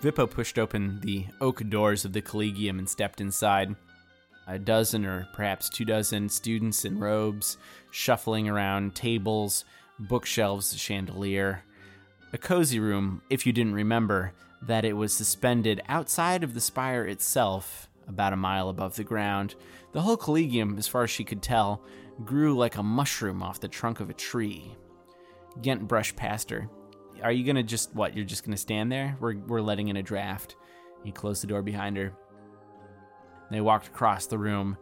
Vippo pushed open the oak doors of the collegium and stepped inside. A dozen or perhaps two dozen students in robes, shuffling around tables, bookshelves, chandelier. A cozy room, if you didn't remember that it was suspended outside of the spire itself, about a mile above the ground. The whole collegium, as far as she could tell, grew like a mushroom off the trunk of a tree. Ghent brushed past her. Are you gonna just what? You're just gonna stand there? We're we're letting in a draft. He closed the door behind her. They walked across the room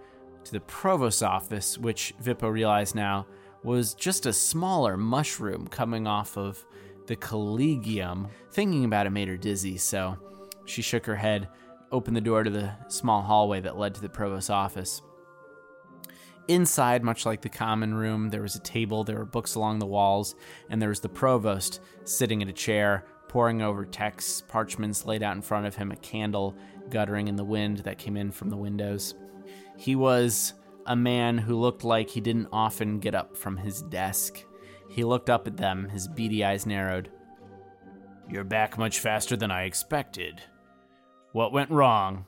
to the provost's office, which Vippo realized now was just a smaller mushroom coming off of the collegium. Thinking about it made her dizzy, so she shook her head, opened the door to the small hallway that led to the provost's office. Inside, much like the common room, there was a table, there were books along the walls, and there was the provost sitting in a chair, poring over texts, parchments laid out in front of him, a candle guttering in the wind that came in from the windows. He was a man who looked like he didn't often get up from his desk. He looked up at them, his beady eyes narrowed. You're back much faster than I expected. What went wrong?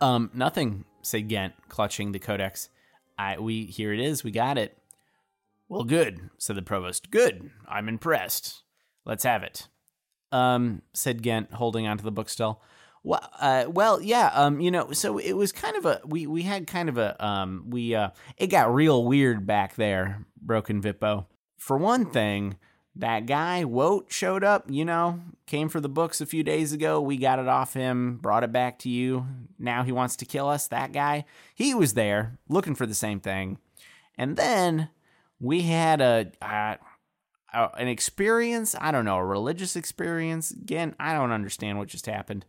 Um, nothing, said Ghent, clutching the codex. I we here it is, we got it. Well, good, said the provost. Good. I'm impressed. Let's have it. Um, said Ghent, holding onto the book still. Well, uh, well, yeah. Um, you know, so it was kind of a we we had kind of a um we uh it got real weird back there, Broken Vippo. For one thing, that guy Woat showed up. You know, came for the books a few days ago. We got it off him, brought it back to you. Now he wants to kill us. That guy, he was there looking for the same thing, and then we had a. An experience, I don't know, a religious experience. Again, I don't understand what just happened.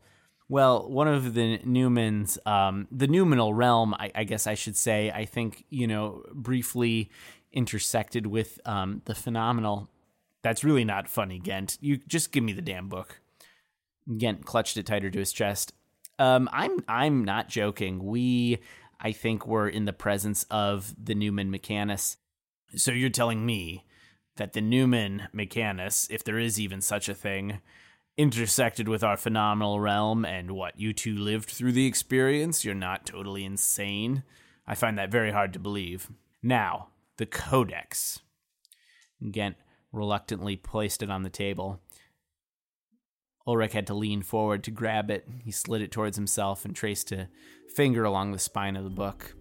Well, one of the Numens, um, the Numinal realm, I, I, guess I should say, I think, you know, briefly intersected with um, the phenomenal. That's really not funny, Ghent. You just give me the damn book. Ghent clutched it tighter to his chest. Um, I'm I'm not joking. We, I think, we're in the presence of the Numen Mechanus. So you're telling me that the Numen Mechanus, if there is even such a thing, intersected with our phenomenal realm, and what, you two lived through the experience? You're not totally insane? I find that very hard to believe. Now, the Codex. Ghent reluctantly placed it on the table. Ulrich had to lean forward to grab it. He slid it towards himself and traced a finger along the spine of the book.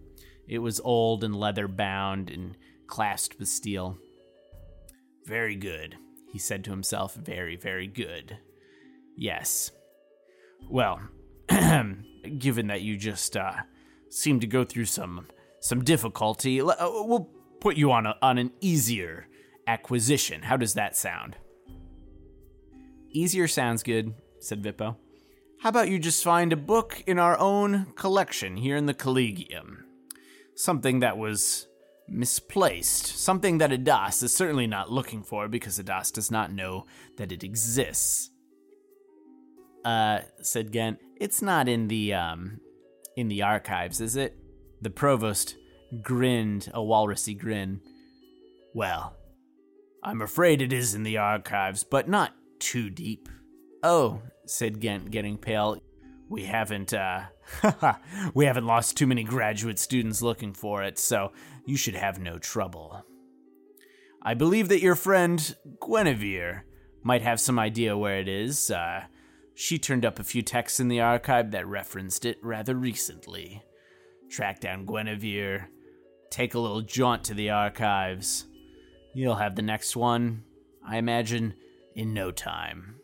It was old and leather bound and clasped with steel. Very good, he said to himself. Very, very good. Yes. Well, given that you just uh, seem to go through some some difficulty, uh, we'll put you on a, on an easier acquisition. How does that sound? Easier sounds good, said Vippo. How about you just find a book in our own collection here in the Collegium? Something that was misplaced. Something that Adas is certainly not looking for because Adas does not know that it exists. Uh, said Ghent, it's not in the, um, in the archives, is it? The provost grinned a walrusy grin. Well, I'm afraid it is in the archives, but not too deep. Oh, said Ghent, getting pale. We haven't, uh, we haven't lost too many graduate students looking for it, so you should have no trouble. I believe that your friend, Guinevere, might have some idea where it is. Uh, she turned up a few texts in the archive that referenced it rather recently. Track down Guinevere, take a little jaunt to the archives. You'll have the next one, I imagine, in no time.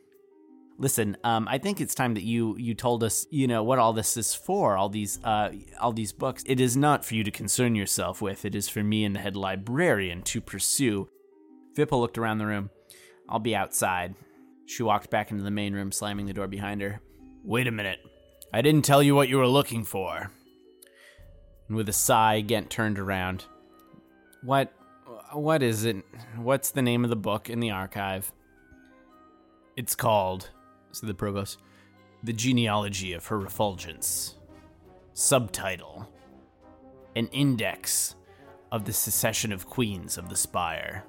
Listen, um, I think it's time that you you told us, you know, what all this is for. All these uh, all these books. It is not for you to concern yourself with. It is for me and the head librarian to pursue. Vippo looked around the room. I'll be outside. She walked back into the main room, slamming the door behind her. Wait a minute. I didn't tell you what you were looking for. And with a sigh, Ghent turned around. What? What is it? What's the name of the book in the archive? It's called, said the provost, The Genealogy of Her Refulgence. Subtitle An Index of the Succession of Queens of the Spire.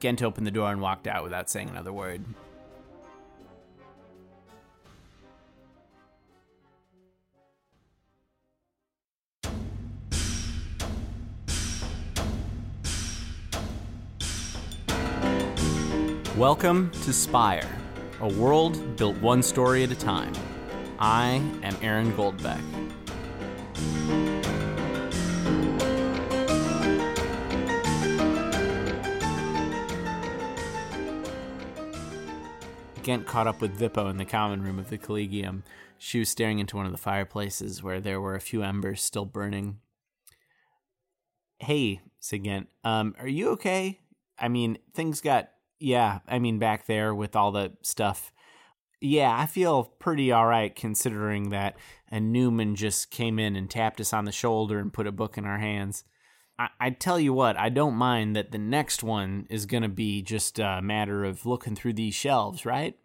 Ghent opened the door and walked out without saying another word. Welcome to Spire, a world built one story at a time. I am Aaron Goldbeck. Ghent caught up with Vippo in the common room of the Collegium. She was staring into one of the fireplaces where there were a few embers still burning. Hey, said Ghent, um, are you okay? I mean, things got, yeah, I mean, back there with all the stuff. Yeah, I feel pretty all right considering that a Numen just came in and tapped us on the shoulder and put a book in our hands. I, I tell you what, I don't mind that the next one is going to be just a matter of looking through these shelves, right?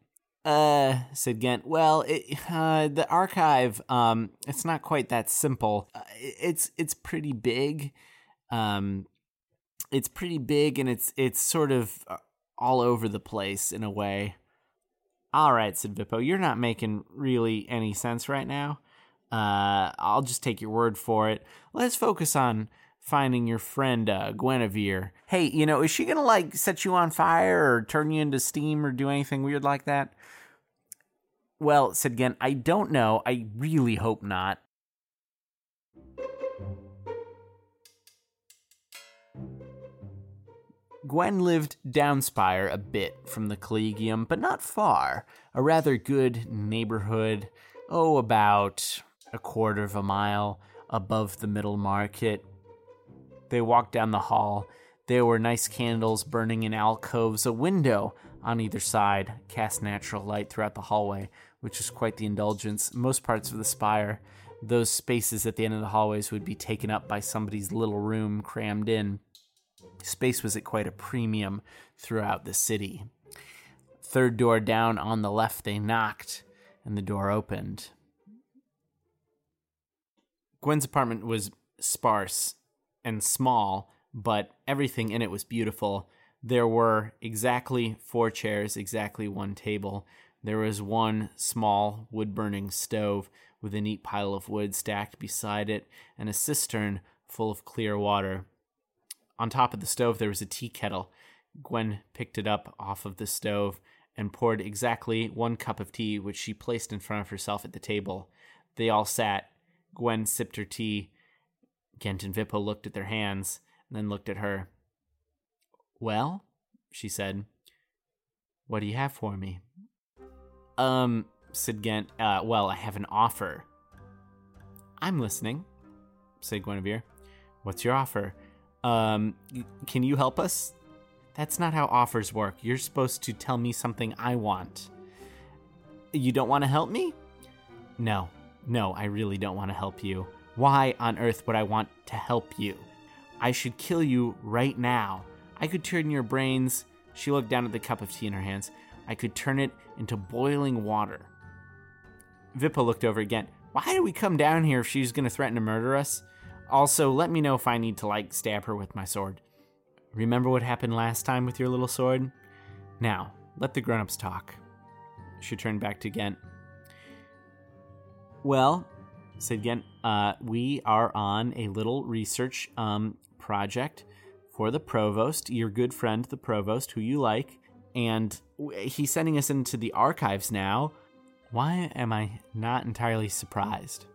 Uh, said Ghent. Well, it, uh, the archive, um, it's not quite that simple. Uh, it's it's pretty big. Um, it's pretty big and it's it's sort of uh, all over the place in a way. All right, said Vippo. You're not making really any sense right now. Uh, I'll just take your word for it. Let's focus on finding your friend uh, Guinevere. Hey, you know, is she gonna like set you on fire or turn you into steam or do anything weird like that? Well, said Ghent, I don't know. I really hope not. Gwen lived downspire a bit from the Collegium, but not far. A rather good neighborhood, oh, about a quarter of a mile above the middle market. They walked down the hall. There were nice candles burning in alcoves. A window on either side cast natural light throughout the hallway, which was quite the indulgence. Most parts of the spire, those spaces at the end of the hallways would be taken up by somebody's little room crammed in. Space was at quite a premium throughout the city. Third door down on the left, they knocked, and the door opened. Gwen's apartment was sparse and small, but everything in it was beautiful. There were exactly four chairs, exactly one table. There was one small wood burning stove with a neat pile of wood stacked beside it, and a cistern full of clear water. On top of the stove, there was a tea kettle. Gwen picked it up off of the stove and poured exactly one cup of tea, which she placed in front of herself at the table. They all sat. Gwen sipped her tea. Ghent and Vippo looked at their hands and then looked at her. Well, she said, what do you have for me? Um, said Ghent, uh, well, I have an offer. I'm listening, said Guinevere. What's your offer? Um, can you help us? That's not how offers work. You're supposed to tell me something I want. You don't want to help me? No, no, I really don't want to help you. Why on earth would I want to help you? I should kill you right now. I could turn your brains. She looked down at the cup of tea in her hands. I could turn it into boiling water. Vippo looked over again. Why did we come down here if she's going to threaten to murder us? Also, let me know if I need to, like, stab her with my sword. Remember what happened last time with your little sword? Now, let the grown ups talk. She turned back to Ghent. Well, said Ghent, uh, we are on a little research um, project for the provost, your good friend, the provost, who you like, and he's sending us into the archives now. Why am I not entirely surprised?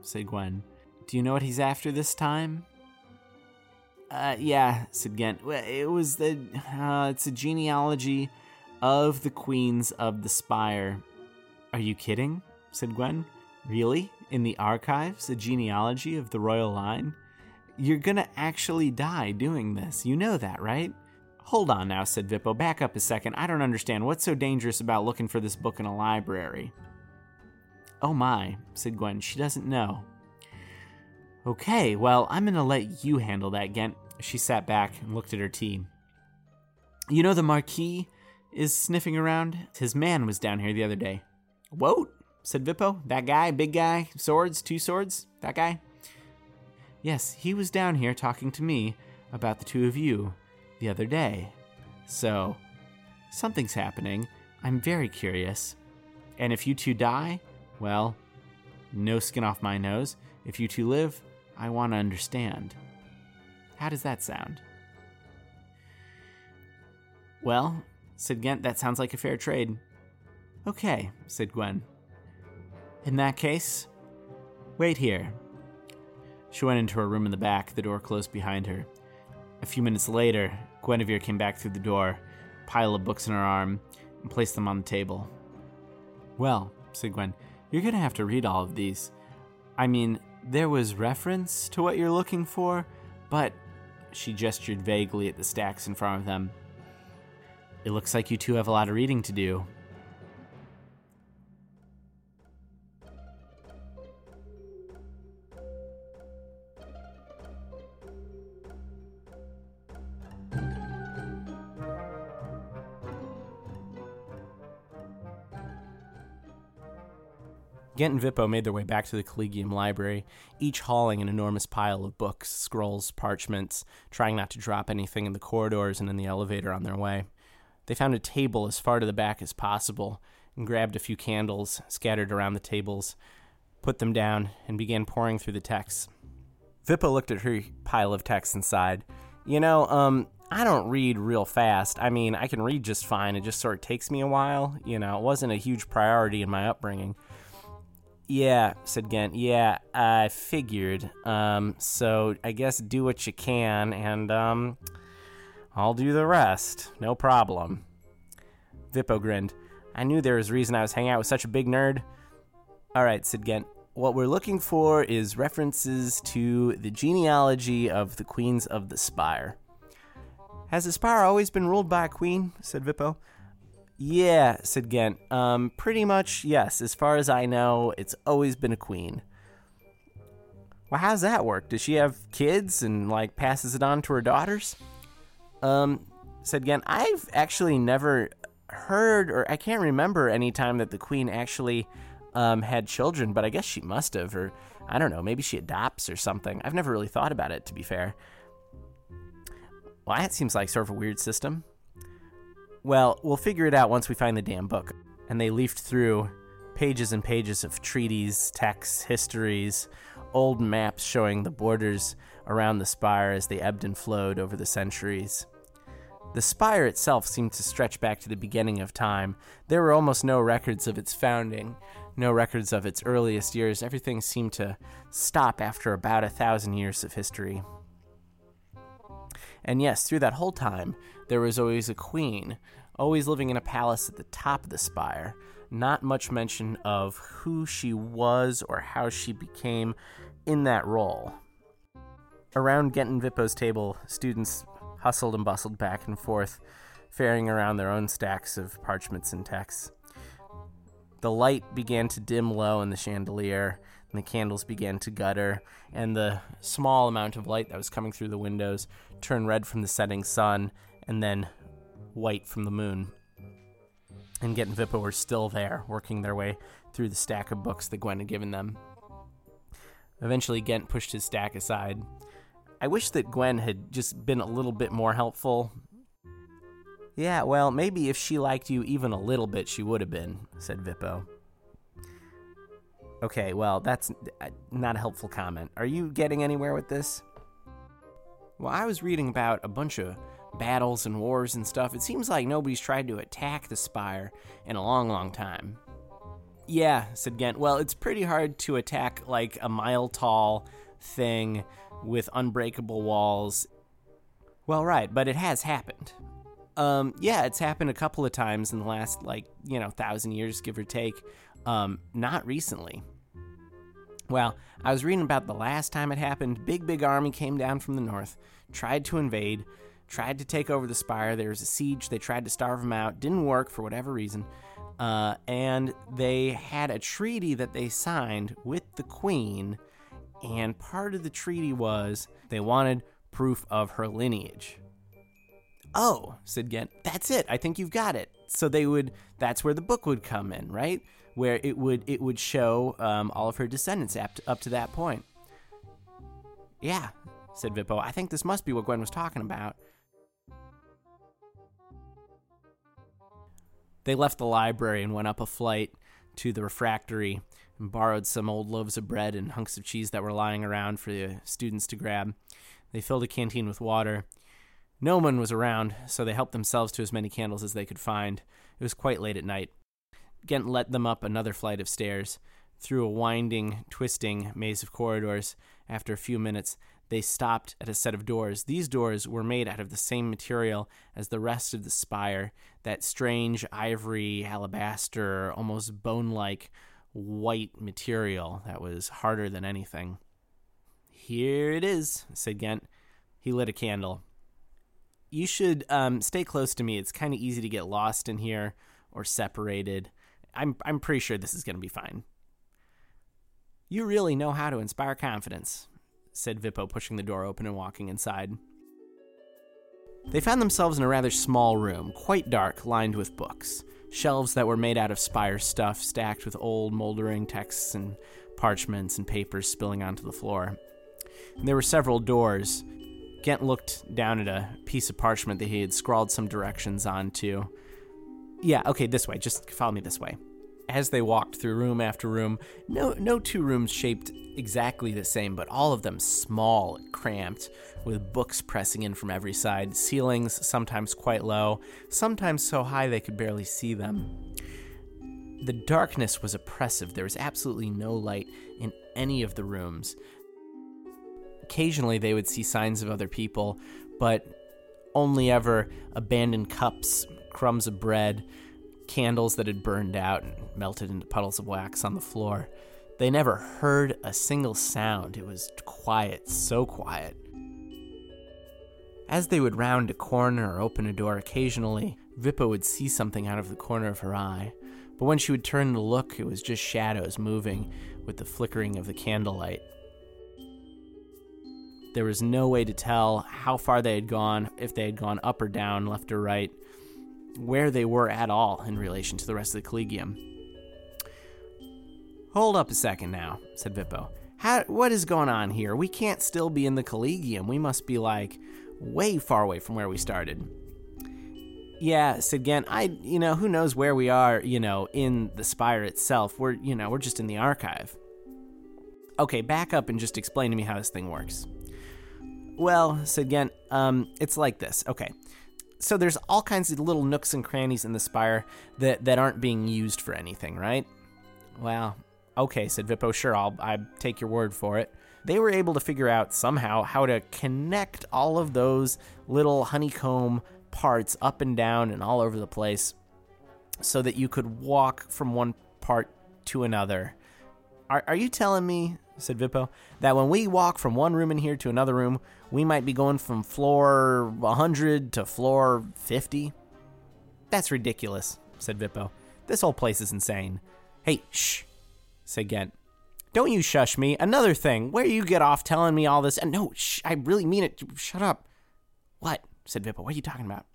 said Gwen. Do you know what he's after this time? Uh, yeah, said Ghent. It was the. Uh, it's a genealogy of the queens of the Spire. Are you kidding? said Gwen. Really? In the archives? A genealogy of the royal line? You're gonna actually die doing this. You know that, right? Hold on now, said Vippo. Back up a second. I don't understand. What's so dangerous about looking for this book in a library? Oh my, said Gwen. She doesn't know. Okay, well, I'm gonna let you handle that, Ghent. She sat back and looked at her tea. You know the Marquis is sniffing around? His man was down here the other day. Whoa, said Vippo. That guy, big guy, swords, two swords, that guy? Yes, he was down here talking to me about the two of you the other day. So, something's happening. I'm very curious. And if you two die, well, no skin off my nose. If you two live, I want to understand. How does that sound? Well, said Ghent. That sounds like a fair trade. Okay, said Gwen. In that case, wait here. She went into her room in the back, the door closed behind her. A few minutes later, Guinevere came back through the door, pile of books in her arm, and placed them on the table. Well, said Gwen, you're going to have to read all of these. I mean, there was reference to what you're looking for, but she gestured vaguely at the stacks in front of them. It looks like you two have a lot of reading to do. Ghent and Vippo made their way back to the Collegium Library, each hauling an enormous pile of books, scrolls, parchments, trying not to drop anything in the corridors and in the elevator on their way. They found a table as far to the back as possible and grabbed a few candles scattered around the tables, put them down, and began poring through the texts. Vippo looked at her pile of texts inside. You know, um, I don't read real fast. I mean, I can read just fine. It just sort of takes me a while. You know, it wasn't a huge priority in my upbringing. Yeah, said Ghent. Yeah, I figured. Um, so I guess do what you can, and um, I'll do the rest. No problem. Vippo grinned. I knew there was a reason I was hanging out with such a big nerd. All right, said Ghent. What we're looking for is references to the genealogy of the queens of the Spire. Has the Spire always been ruled by a queen? said Vippo. Yeah, said Ghent. Um, pretty much, yes. As far as I know, it's always been a queen. Well, how's that work? Does she have kids and, like, passes it on to her daughters? Um, said Ghent. I've actually never heard, or I can't remember any time that the queen actually um, had children, but I guess she must have, or I don't know, maybe she adopts or something. I've never really thought about it, to be fair. Well, that seems like sort of a weird system. Well, we'll figure it out once we find the damn book. And they leafed through pages and pages of treaties, texts, histories, old maps showing the borders around the spire as they ebbed and flowed over the centuries. The spire itself seemed to stretch back to the beginning of time. There were almost no records of its founding, no records of its earliest years. Everything seemed to stop after about a thousand years of history. And yes, through that whole time, there was always a queen, always living in a palace at the top of the spire. Not much mention of who she was or how she became in that role. Around Ghent and Vippo's table, students hustled and bustled back and forth, ferrying around their own stacks of parchments and texts. The light began to dim low in the chandelier, and the candles began to gutter, and the small amount of light that was coming through the windows turned red from the setting sun and then white from the moon. And Ghent and Vippo were still there, working their way through the stack of books that Gwen had given them. Eventually, Ghent pushed his stack aside. I wish that Gwen had just been a little bit more helpful. Yeah, well, maybe if she liked you even a little bit, she would have been, said Vippo. Okay, well, that's uh, not a helpful comment. Are you getting anywhere with this? Well, I was reading about a bunch of battles and wars and stuff. It seems like nobody's tried to attack the Spire in a long, long time. Yeah, said Ghent. Well, it's pretty hard to attack like a mile tall thing with unbreakable walls. Well, right, but it has happened. Um, yeah, it's happened a couple of times in the last, like, you know, thousand years, give or take. Um, not recently. Well, I was reading about the last time it happened. Big, big army came down from the north, tried to invade, tried to take over the spire. There was a siege. They tried to starve them out. Didn't work for whatever reason. Uh, and they had a treaty that they signed with the queen. And part of the treaty was they wanted proof of her lineage. Oh, said Ghent, that's it. I think you've got it. So they would, that's where the book would come in, right? Where it would it would show um, all of her descendants up to, up to that point. Yeah, said Vippo. I think this must be what Gwen was talking about. They left the library and went up a flight to the refractory and borrowed some old loaves of bread and hunks of cheese that were lying around for the students to grab. They filled a canteen with water No one was around, so they helped themselves to as many candles as they could find. It was quite late at night. Ghent led them up another flight of stairs, through a winding, twisting maze of corridors. After a few minutes, they stopped at a set of doors. These doors were made out of the same material as the rest of the spire that strange ivory, alabaster, almost bone like white material that was harder than anything. Here it is, said Ghent. He lit a candle. You should um, stay close to me. It's kind of easy to get lost in here or separated. I'm, I'm pretty sure this is going to be fine. You really know how to inspire confidence, said Vippo, pushing the door open and walking inside. They found themselves in a rather small room, quite dark, lined with books. Shelves that were made out of spire stuff, stacked with old, moldering texts and parchments and papers spilling onto the floor. And there were several doors. Ghent looked down at a piece of parchment that he had scrawled some directions onto. Yeah, okay, this way. Just follow me this way as they walked through room after room, no, no two rooms shaped exactly the same, but all of them small and cramped, with books pressing in from every side, ceilings sometimes quite low, sometimes so high they could barely see them. The darkness was oppressive. There was absolutely no light in any of the rooms. Occasionally, they would see signs of other people, but only ever abandoned cups, crumbs of bread, candles that had burned out and melted into puddles of wax on the floor. They never heard a single sound. It was quiet, so quiet. As they would round a corner or open a door occasionally, Vippo would see something out of the corner of her eye. But when she would turn to look, it was just shadows moving with the flickering of the candlelight. There was no way to tell how far they had gone, if they had gone up or down, left or right where they were at all in relation to the rest of the collegium. Hold up a second now, said Vippo. How, what is going on here? We can't still be in the collegium. We must be like way far away from where we started. Yeah, said Ghent. I, you know, who knows where we are, you know, in the spire itself. We're, you know, we're just in the archive. Okay, back up and just explain to me how this thing works. Well, said Ghent, um, it's like this. Okay, so there's all kinds of little nooks and crannies in the spire that, that aren't being used for anything, right? Well, okay, said Vippo. Sure, I'll I take your word for it. They were able to figure out somehow how to connect all of those little honeycomb parts up and down and all over the place so that you could walk from one part to another. Are, are you telling me said Vippo, that when we walk from one room in here to another room, we might be going from floor 100 to floor 50? That's ridiculous, said Vippo. This whole place is insane. Hey, shh, said Ghent. Don't you shush me. Another thing, where you get off telling me all this? And no, shh, I really mean it. Shut up. What? said Vippo. What are you talking about?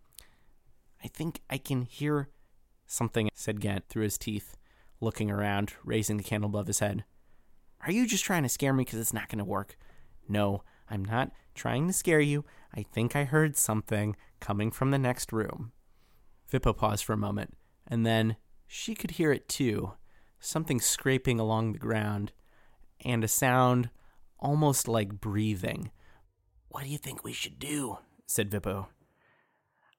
I think I can hear something, said Ghent through his teeth, looking around, raising the candle above his head. Are you just trying to scare me because it's not going to work? No, I'm not trying to scare you. I think I heard something coming from the next room. Vippo paused for a moment, and then she could hear it too something scraping along the ground, and a sound almost like breathing. What do you think we should do? said Vippo.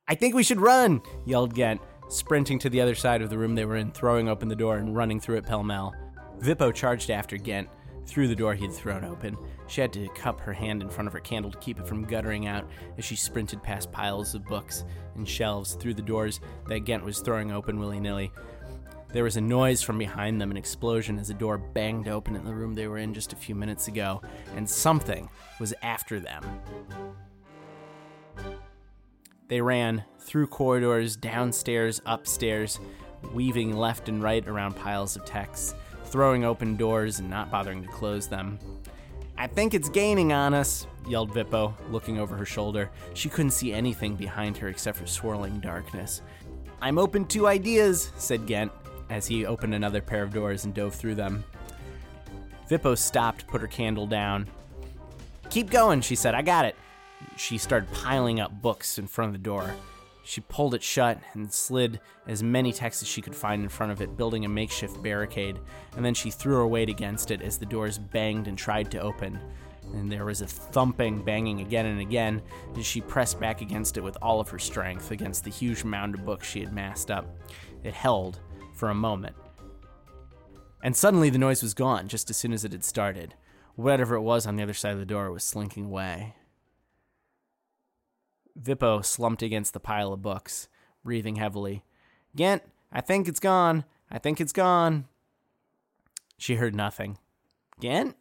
I think we should run, yelled Ghent, sprinting to the other side of the room they were in, throwing open the door and running through it pell mell. Vippo charged after Ghent through the door he had thrown open. She had to cup her hand in front of her candle to keep it from guttering out as she sprinted past piles of books and shelves through the doors that Ghent was throwing open willy nilly. There was a noise from behind them, an explosion as a door banged open in the room they were in just a few minutes ago, and something was after them. They ran through corridors, downstairs, upstairs, weaving left and right around piles of texts throwing open doors and not bothering to close them. I think it's gaining on us, yelled Vippo, looking over her shoulder. She couldn't see anything behind her except for swirling darkness. I'm open to ideas, said Ghent, as he opened another pair of doors and dove through them. Vippo stopped, put her candle down. Keep going, she said. I got it. She started piling up books in front of the door. She pulled it shut and slid as many texts as she could find in front of it, building a makeshift barricade, and then she threw her weight against it as the doors banged and tried to open. and there was a thumping, banging again and again as she pressed back against it with all of her strength against the huge mound of books she had massed up. It held for a moment. And suddenly the noise was gone just as soon as it had started. Whatever it was on the other side of the door was slinking away. Vippo slumped against the pile of books, breathing heavily. Ghent, I think it's gone. I think it's gone. She heard nothing. Ghent?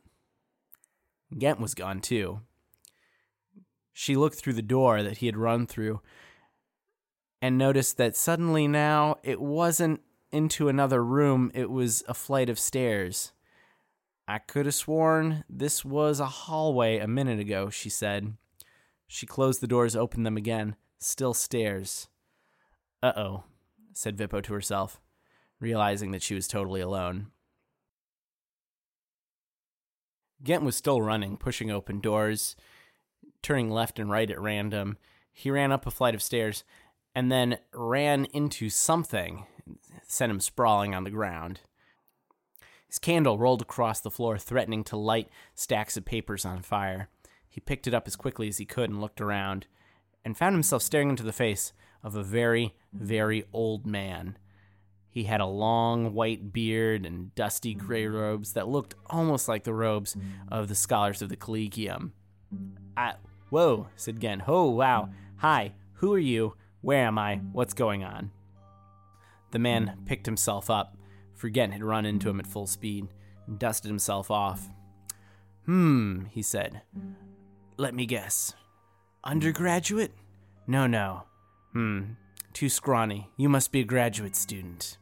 Ghent was gone too. She looked through the door that he had run through and noticed that suddenly now it wasn't into another room, it was a flight of stairs. I could have sworn this was a hallway a minute ago, she said. She closed the doors, opened them again. Still stairs. Uh oh, said Vippo to herself, realizing that she was totally alone. Ghent was still running, pushing open doors, turning left and right at random. He ran up a flight of stairs and then ran into something, sent him sprawling on the ground. His candle rolled across the floor, threatening to light stacks of papers on fire. He picked it up as quickly as he could and looked around, and found himself staring into the face of a very, very old man. He had a long white beard and dusty gray robes that looked almost like the robes of the scholars of the Collegium. I, whoa, said Ghent. Oh, wow. Hi, who are you? Where am I? What's going on? The man picked himself up, for Ghent had run into him at full speed, and dusted himself off. Hmm, he said. Let me guess. Undergraduate? No, no. Hmm, too scrawny. You must be a graduate student.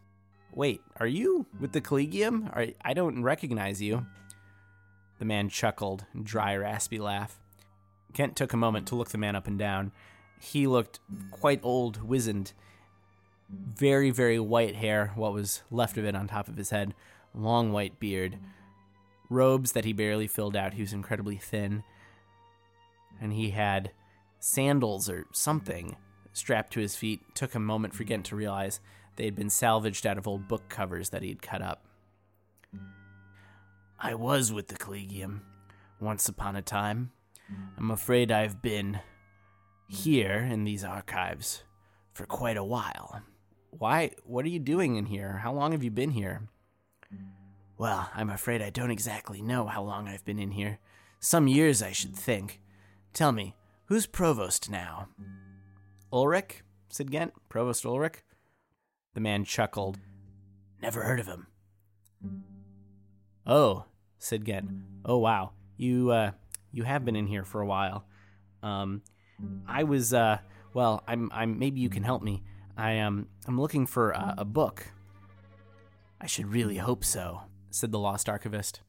Wait, are you with the Collegium? Are, I don't recognize you. The man chuckled, dry, raspy laugh. Ghent took a moment to look the man up and down. He looked quite old, wizened. Very, very white hair, what was left of it on top of his head, long white beard, robes that he barely filled out. He was incredibly thin and he had sandals or something strapped to his feet. It took a moment for Ghent to realize they had been salvaged out of old book covers that he had cut up. I was with the Collegium once upon a time. I'm afraid I've been here in these archives for quite a while. Why? What are you doing in here? How long have you been here? Well, I'm afraid I don't exactly know how long I've been in here. Some years, I should think. Tell me, who's provost now? Ulrich, said Ghent. Provost Ulrich? The man chuckled. Never heard of him. Oh, said Ghent. Oh wow. You uh you have been in here for a while. Um I was uh well, I'm I'm maybe you can help me. I um I'm looking for a book. I should really hope so, said the lost archivist.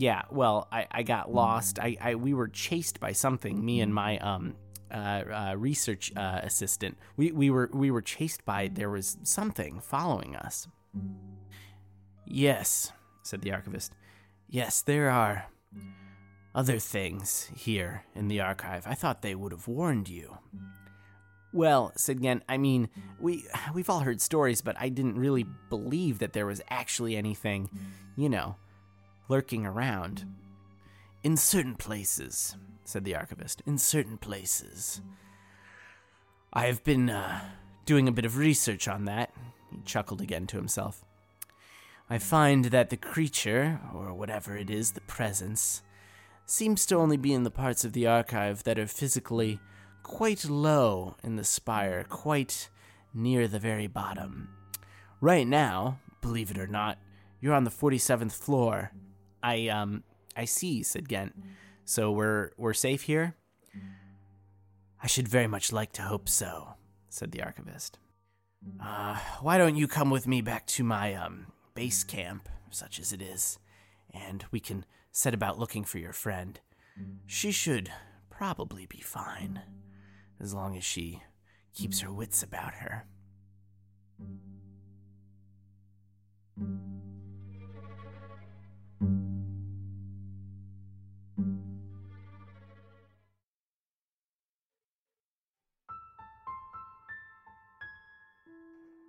Yeah, well, I, I got lost. I, I we were chased by something. Me and my um uh, uh, research uh, assistant. We we were we were chased by there was something following us. Yes, said the archivist. Yes, there are other things here in the archive. I thought they would have warned you. Well, said Ghent, I mean, we we've all heard stories, but I didn't really believe that there was actually anything, you know, lurking around. In certain places, said the archivist, in certain places. I have been uh, doing a bit of research on that. He chuckled again to himself. I find that the creature, or whatever it is, the presence, seems to only be in the parts of the archive that are physically quite low in the spire, quite near the very bottom. Right now, believe it or not, you're on the 47th floor, I um I see, said Ghent. So we're we're safe here? I should very much like to hope so, said the archivist. Uh, why don't you come with me back to my um base camp, such as it is, and we can set about looking for your friend. She should probably be fine, as long as she keeps her wits about her.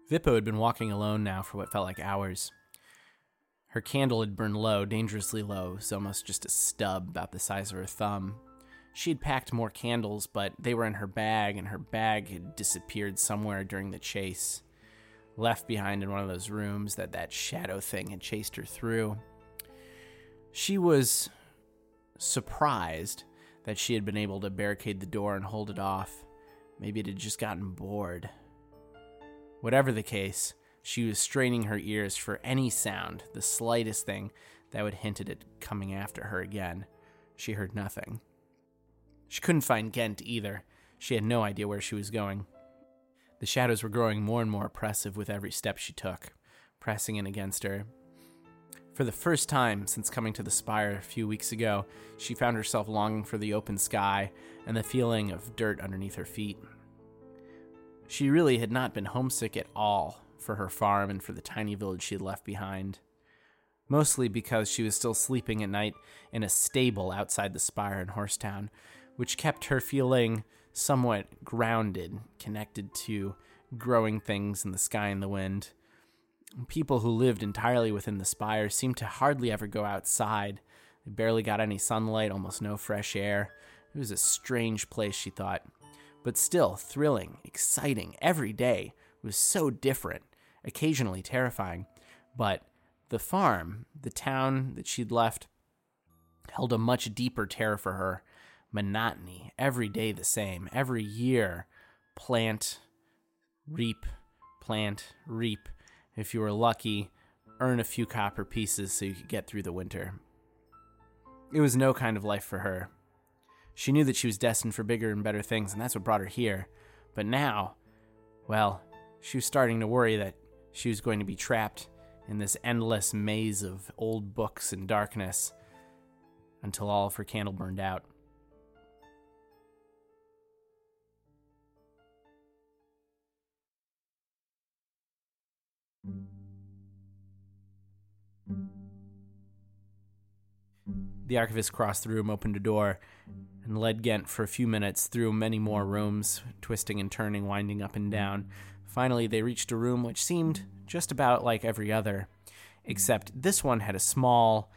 Vippo had been walking alone now for what felt like hours. Her candle had burned low, dangerously low, so almost just a stub about the size of her thumb. She had packed more candles, but they were in her bag, and her bag had disappeared somewhere during the chase. Left behind in one of those rooms that that shadow thing had chased her through. She was surprised that she had been able to barricade the door and hold it off. Maybe it had just gotten bored. Whatever the case, she was straining her ears for any sound, the slightest thing that would hint at it coming after her again. She heard nothing. She couldn't find Ghent either. She had no idea where she was going. The shadows were growing more and more oppressive with every step she took, pressing in against her. For the first time since coming to the spire a few weeks ago, she found herself longing for the open sky and the feeling of dirt underneath her feet. She really had not been homesick at all for her farm and for the tiny village she had left behind. Mostly because she was still sleeping at night in a stable outside the spire in Horsetown, which kept her feeling somewhat grounded, connected to growing things in the sky and the wind. People who lived entirely within the spire seemed to hardly ever go outside. They barely got any sunlight, almost no fresh air. It was a strange place, she thought, but still thrilling, exciting. Every day was so different, occasionally terrifying. But the farm, the town that she'd left, held a much deeper terror for her. Monotony, every day the same, every year, plant, reap, plant, reap if you were lucky, earn a few copper pieces so you could get through the winter. It was no kind of life for her. She knew that she was destined for bigger and better things, and that's what brought her here. But now, well, she was starting to worry that she was going to be trapped in this endless maze of old books and darkness until all of her candle burned out. The archivist crossed the room, opened a door, and led Ghent for a few minutes through many more rooms, twisting and turning, winding up and down. Finally, they reached a room which seemed just about like every other, except this one had a small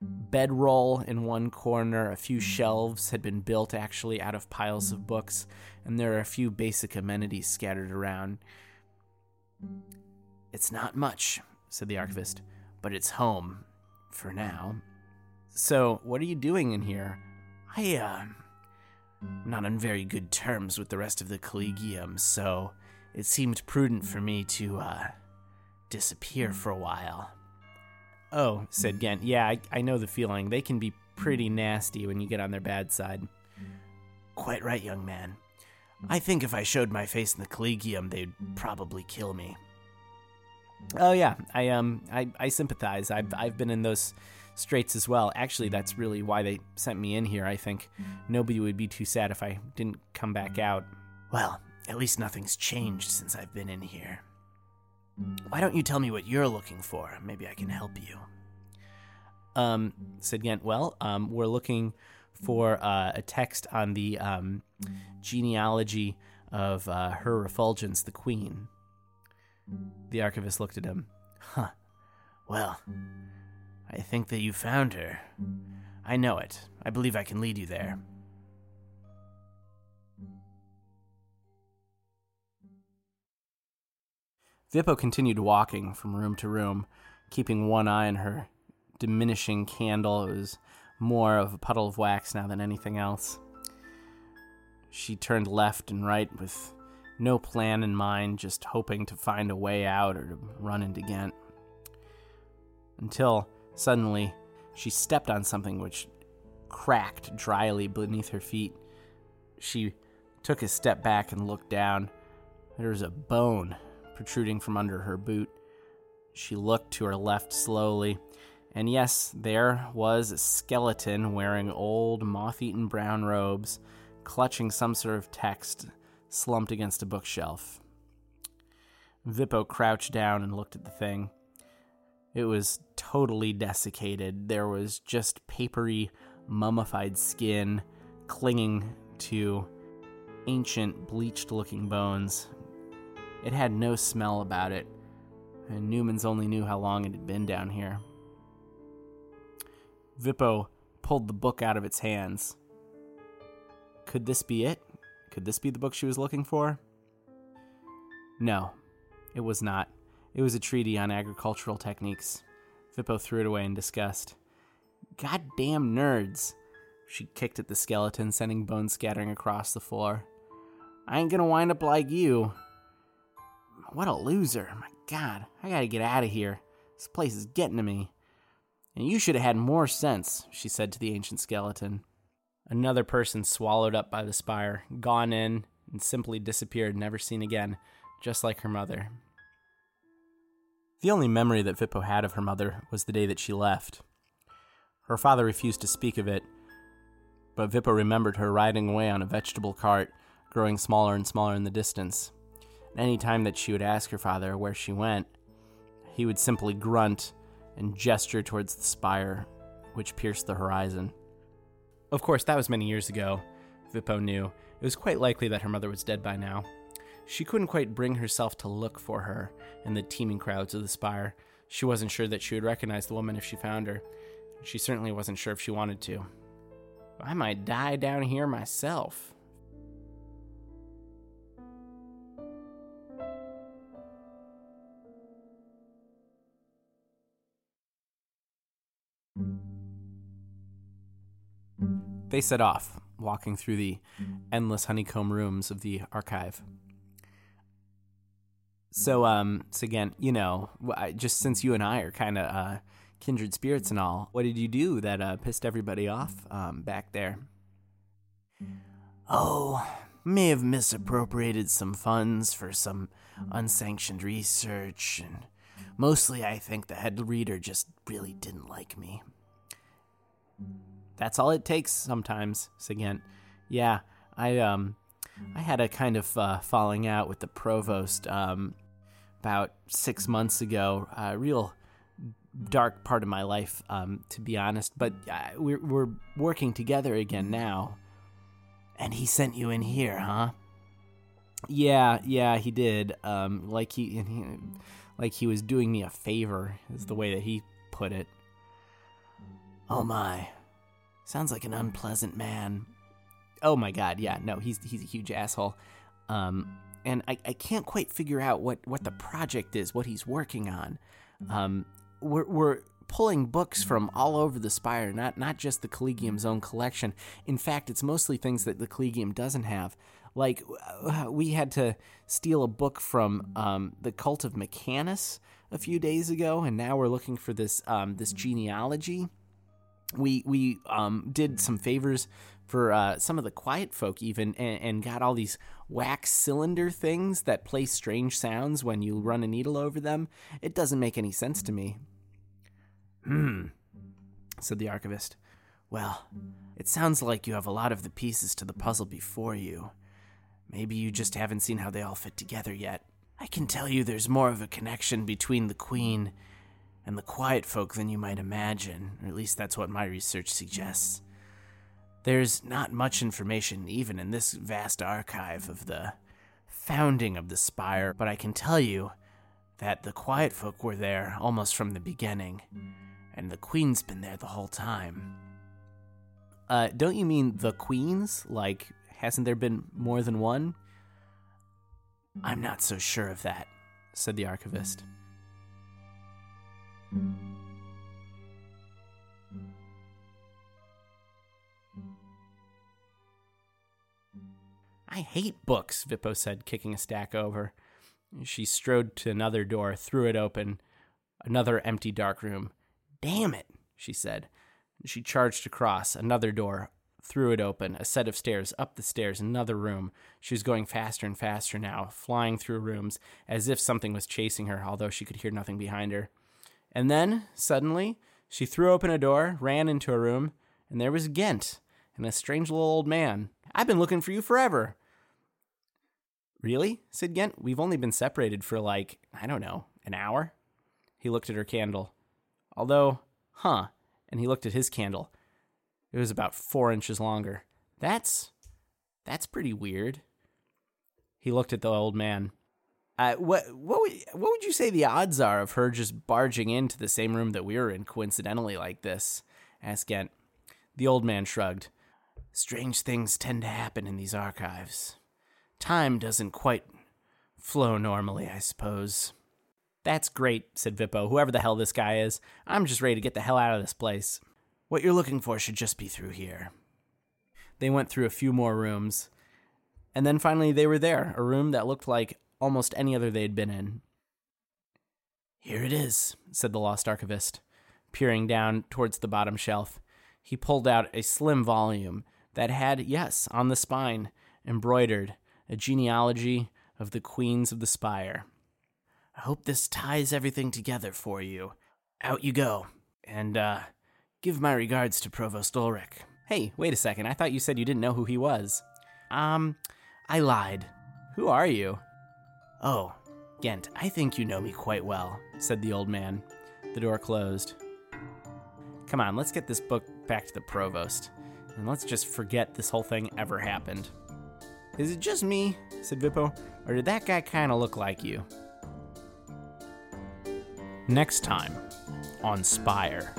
bedroll in one corner. A few shelves had been built actually out of piles of books, and there are a few basic amenities scattered around. It's not much, said the archivist, but it's home for now. So, what are you doing in here? I, uh, not on very good terms with the rest of the Collegium, so it seemed prudent for me to, uh, disappear for a while. Oh, said Ghent, yeah, I, I know the feeling. They can be pretty nasty when you get on their bad side. Quite right, young man. I think if I showed my face in the Collegium, they'd probably kill me. Oh yeah, I um I, I sympathize. I've I've been in those straits as well. Actually, that's really why they sent me in here. I think nobody would be too sad if I didn't come back out. Well, at least nothing's changed since I've been in here. Why don't you tell me what you're looking for? Maybe I can help you. Um, said Ghent. Well, um, we're looking for uh, a text on the um, genealogy of uh, her refulgence, the queen. The archivist looked at him. Huh. Well, I think that you found her. I know it. I believe I can lead you there. Vippo continued walking from room to room, keeping one eye on her diminishing candle. It was more of a puddle of wax now than anything else. She turned left and right with no plan in mind, just hoping to find a way out or to run into Ghent. Until Suddenly, she stepped on something which cracked dryly beneath her feet. She took a step back and looked down. There was a bone protruding from under her boot. She looked to her left slowly, and yes, there was a skeleton wearing old, moth eaten brown robes, clutching some sort of text slumped against a bookshelf. Vippo crouched down and looked at the thing. It was totally desiccated. There was just papery, mummified skin clinging to ancient, bleached looking bones. It had no smell about it, and Numen's only knew how long it had been down here. Vippo pulled the book out of its hands. Could this be it? Could this be the book she was looking for? No, it was not. It was a treaty on agricultural techniques. Vippo threw it away in disgust. Goddamn nerds! She kicked at the skeleton, sending bones scattering across the floor. I ain't gonna wind up like you. What a loser. My god, I gotta get out of here. This place is getting to me. And you should have had more sense, she said to the ancient skeleton. Another person swallowed up by the spire, gone in, and simply disappeared, never seen again, just like her mother. The only memory that Vippo had of her mother was the day that she left. Her father refused to speak of it, but Vippo remembered her riding away on a vegetable cart, growing smaller and smaller in the distance. Any time that she would ask her father where she went, he would simply grunt and gesture towards the spire, which pierced the horizon. Of course, that was many years ago. Vippo knew. It was quite likely that her mother was dead by now. She couldn't quite bring herself to look for her in the teeming crowds of the spire. She wasn't sure that she would recognize the woman if she found her. She certainly wasn't sure if she wanted to. I might die down here myself. They set off, walking through the endless honeycomb rooms of the archive. So, um, so again, you know, just since you and I are kind of uh, kindred spirits and all, what did you do that uh, pissed everybody off um, back there? Oh, may have misappropriated some funds for some unsanctioned research, and mostly I think the head reader just really didn't like me. That's all it takes sometimes, Sigent. Yeah, I um I had a kind of uh, falling out with the provost um, about six months ago. A real dark part of my life, um, to be honest. But uh, we're we're working together again now. And he sent you in here, huh? Yeah, yeah, he did. Um, like he, he, like he was doing me a favor, is the way that he put it. Oh my, sounds like an unpleasant man. Oh my god, yeah, no, he's he's a huge asshole. Um, and I, I can't quite figure out what, what the project is, what he's working on. Um, we're, we're pulling books from all over the Spire, not, not just the Collegium's own collection. In fact, it's mostly things that the Collegium doesn't have. Like, uh, we had to steal a book from um, the Cult of Mechanus a few days ago, and now we're looking for this um, this genealogy. We we um, did some favors for uh, some of the quiet folk even and, and, got all these wax cylinder things that play strange sounds when you run a needle over them it doesn't make any sense to me. Hmm. Said the archivist. Well it sounds like you have a lot of the pieces to the puzzle before you. Maybe you just haven't seen how they all fit together yet. I can tell you there's more of a connection between the queen and the quiet folk than you might imagine. Or at least that's what my research suggests there's not much information, even in this vast archive, of the founding of the Spire, but I can tell you that the Quiet Folk were there almost from the beginning, and the Queen's been there the whole time. Uh, don't you mean the Queens? Like, hasn't there been more than one? I'm not so sure of that, said the archivist. I hate books, Vippo said, kicking a stack over. She strode to another door, threw it open. Another empty dark room. Damn it, she said. She charged across, another door, threw it open, a set of stairs, up the stairs, another room. She was going faster and faster now, flying through rooms, as if something was chasing her, although she could hear nothing behind her. And then, suddenly, she threw open a door, ran into a room, and there was Ghent and a strange little old man. I've been looking for you forever. Really? said Ghent. We've only been separated for like, I don't know, an hour? He looked at her candle. Although, huh, and he looked at his candle. It was about four inches longer. That's, that's pretty weird. He looked at the old man. Uh, what what would, what would you say the odds are of her just barging into the same room that we were in coincidentally like this asked Ghent. The old man shrugged. Strange things tend to happen in these archives. Time doesn't quite flow normally, I suppose. That's great, said Vippo, whoever the hell this guy is. I'm just ready to get the hell out of this place. What you're looking for should just be through here. They went through a few more rooms, and then finally they were there, a room that looked like almost any other they'd been in. Here it is, said the lost archivist, peering down towards the bottom shelf. He pulled out a slim volume that had, yes, on the spine, embroidered, a genealogy of the queens of the spire. I hope this ties everything together for you. Out you go. And, uh, give my regards to Provost Ulrich. Hey, wait a second. I thought you said you didn't know who he was. Um, I lied. Who are you? Oh, Ghent, I think you know me quite well, said the old man. The door closed. Come on, let's get this book back to the provost, and let's just forget this whole thing ever happened. Is it just me, said Vippo, or did that guy kind of look like you? Next time on Spire.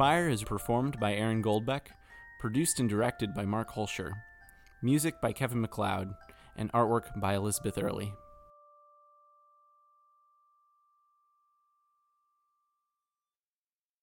Spire is performed by Aaron Goldbeck, produced and directed by Mark Holscher, music by Kevin MacLeod, and artwork by Elizabeth Early.